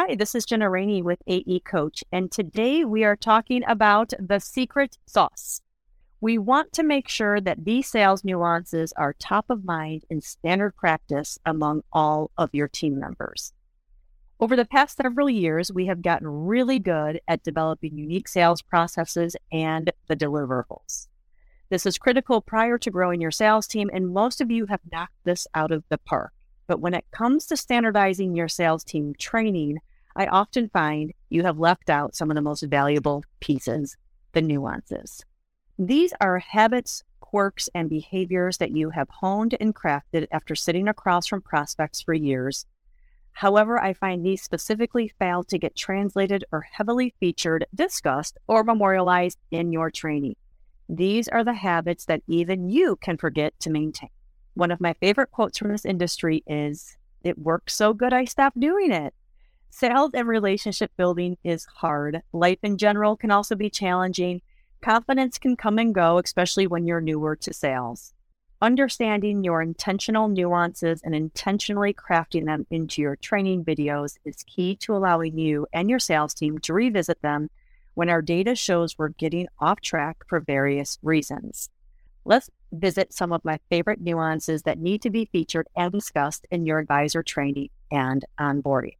Hi, this is Gina Rainey with AE Coach, and today we are talking about the secret sauce. We want to make sure that these sales nuances are top of mind and standard practice among all of your team members. Over the past several years, we have gotten really good at developing unique sales processes and the deliverables. This is critical prior to growing your sales team, and most of you have knocked this out of the park. But when it comes to standardizing your sales team training, I often find you have left out some of the most valuable pieces, the nuances. These are habits, quirks, and behaviors that you have honed and crafted after sitting across from prospects for years. However, I find these specifically fail to get translated or heavily featured, discussed, or memorialized in your training. These are the habits that even you can forget to maintain. One of my favorite quotes from this industry is It works so good, I stopped doing it. Sales and relationship building is hard. Life in general can also be challenging. Confidence can come and go, especially when you're newer to sales. Understanding your intentional nuances and intentionally crafting them into your training videos is key to allowing you and your sales team to revisit them when our data shows we're getting off track for various reasons. Let's visit some of my favorite nuances that need to be featured and discussed in your advisor training and onboarding.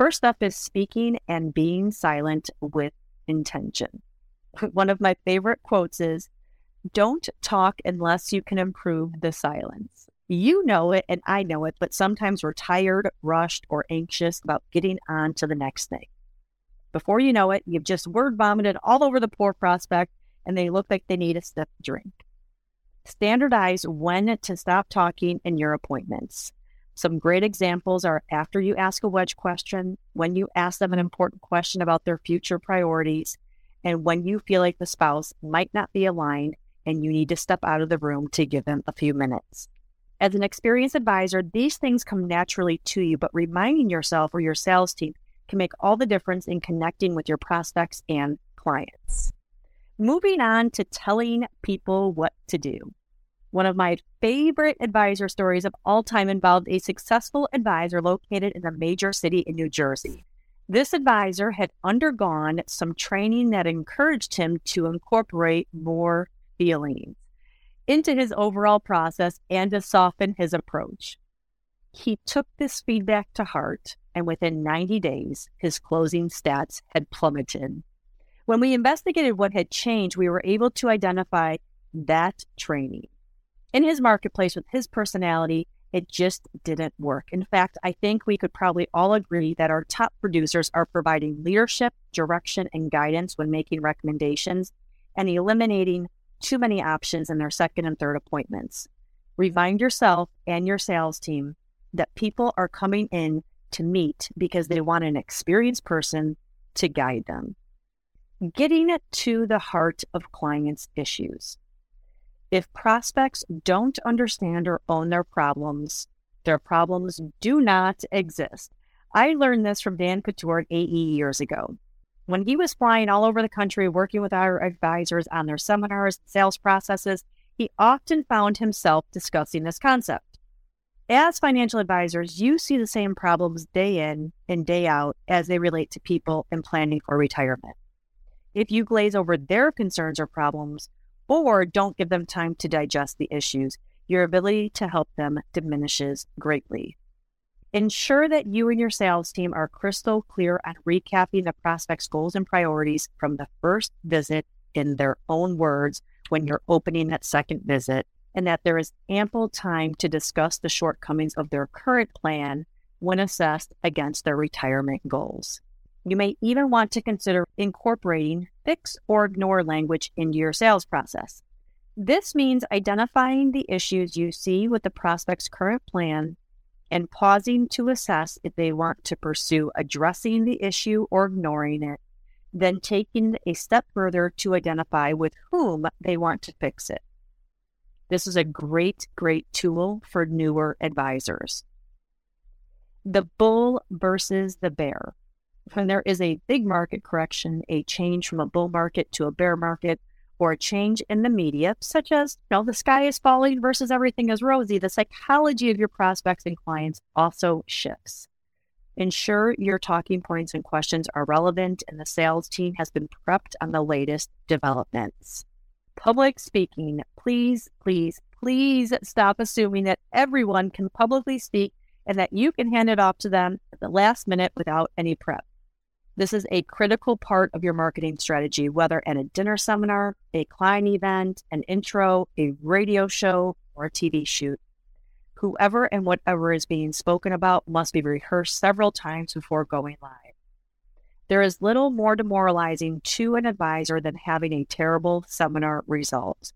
First up is speaking and being silent with intention. One of my favorite quotes is Don't talk unless you can improve the silence. You know it, and I know it, but sometimes we're tired, rushed, or anxious about getting on to the next thing. Before you know it, you've just word vomited all over the poor prospect, and they look like they need a stiff drink. Standardize when to stop talking in your appointments. Some great examples are after you ask a wedge question, when you ask them an important question about their future priorities, and when you feel like the spouse might not be aligned and you need to step out of the room to give them a few minutes. As an experienced advisor, these things come naturally to you, but reminding yourself or your sales team can make all the difference in connecting with your prospects and clients. Moving on to telling people what to do. One of my favorite advisor stories of all time involved a successful advisor located in a major city in New Jersey. This advisor had undergone some training that encouraged him to incorporate more feelings into his overall process and to soften his approach. He took this feedback to heart, and within 90 days, his closing stats had plummeted. When we investigated what had changed, we were able to identify that training. In his marketplace with his personality, it just didn't work. In fact, I think we could probably all agree that our top producers are providing leadership, direction, and guidance when making recommendations and eliminating too many options in their second and third appointments. Remind yourself and your sales team that people are coming in to meet because they want an experienced person to guide them getting to the heart of clients' issues. If prospects don't understand or own their problems, their problems do not exist. I learned this from Dan Couture at AE years ago. When he was flying all over the country working with our advisors on their seminars, sales processes, he often found himself discussing this concept. As financial advisors, you see the same problems day in and day out as they relate to people in planning for retirement if you glaze over their concerns or problems or don't give them time to digest the issues, your ability to help them diminishes greatly. Ensure that you and your sales team are crystal clear on recapping the prospect's goals and priorities from the first visit in their own words when you're opening that second visit, and that there is ample time to discuss the shortcomings of their current plan when assessed against their retirement goals. You may even want to consider incorporating fix or ignore language into your sales process. This means identifying the issues you see with the prospect's current plan and pausing to assess if they want to pursue addressing the issue or ignoring it, then taking a step further to identify with whom they want to fix it. This is a great, great tool for newer advisors. The bull versus the bear when there is a big market correction, a change from a bull market to a bear market, or a change in the media, such as, you know, the sky is falling versus everything is rosy, the psychology of your prospects and clients also shifts. Ensure your talking points and questions are relevant and the sales team has been prepped on the latest developments. Public speaking, please, please, please stop assuming that everyone can publicly speak and that you can hand it off to them at the last minute without any prep. This is a critical part of your marketing strategy, whether at a dinner seminar, a client event, an intro, a radio show, or a TV shoot. Whoever and whatever is being spoken about must be rehearsed several times before going live. There is little more demoralizing to an advisor than having a terrible seminar result.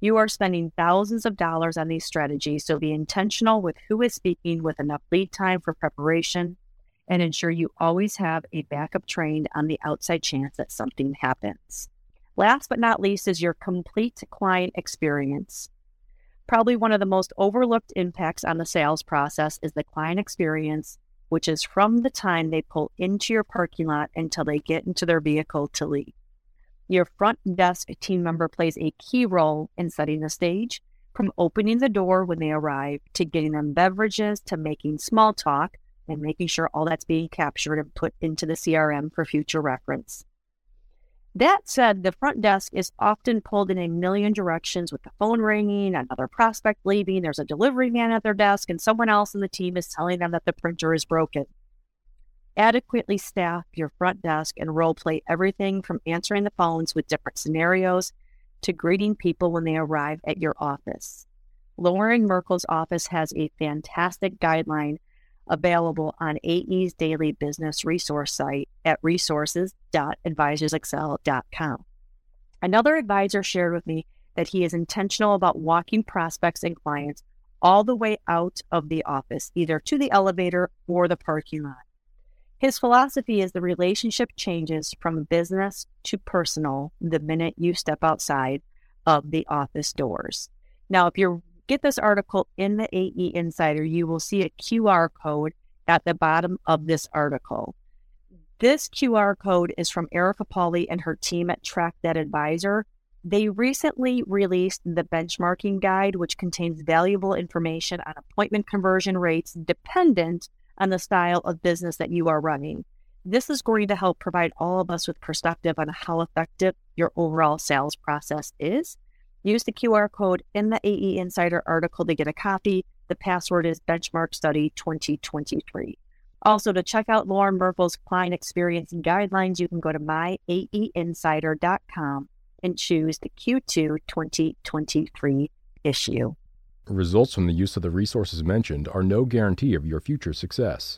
You are spending thousands of dollars on these strategies, so be intentional with who is speaking with enough lead time for preparation and ensure you always have a backup trained on the outside chance that something happens. Last but not least is your complete client experience. Probably one of the most overlooked impacts on the sales process is the client experience, which is from the time they pull into your parking lot until they get into their vehicle to leave. Your front desk team member plays a key role in setting the stage, from opening the door when they arrive to getting them beverages to making small talk and making sure all that's being captured and put into the CRM for future reference. That said, the front desk is often pulled in a million directions with the phone ringing, another prospect leaving, there's a delivery man at their desk, and someone else in the team is telling them that the printer is broken. Adequately staff your front desk and role play everything from answering the phones with different scenarios to greeting people when they arrive at your office. Lauren Merkel's office has a fantastic guideline available on AE's daily business resource site at resources.advisorsexcel.com. Another advisor shared with me that he is intentional about walking prospects and clients all the way out of the office, either to the elevator or the parking lot. His philosophy is the relationship changes from business to personal the minute you step outside of the office doors. Now, if you're get this article in the AE Insider, you will see a QR code at the bottom of this article. This QR code is from Erica Pauly and her team at Track That Advisor. They recently released the benchmarking guide, which contains valuable information on appointment conversion rates dependent on the style of business that you are running. This is going to help provide all of us with perspective on how effective your overall sales process is. Use the QR code in the AE Insider article to get a copy. The password is Benchmark Study 2023. Also, to check out Lauren Merkel's client experience and guidelines, you can go to myaeinsider.com and choose the Q2 2023 issue. Results from the use of the resources mentioned are no guarantee of your future success.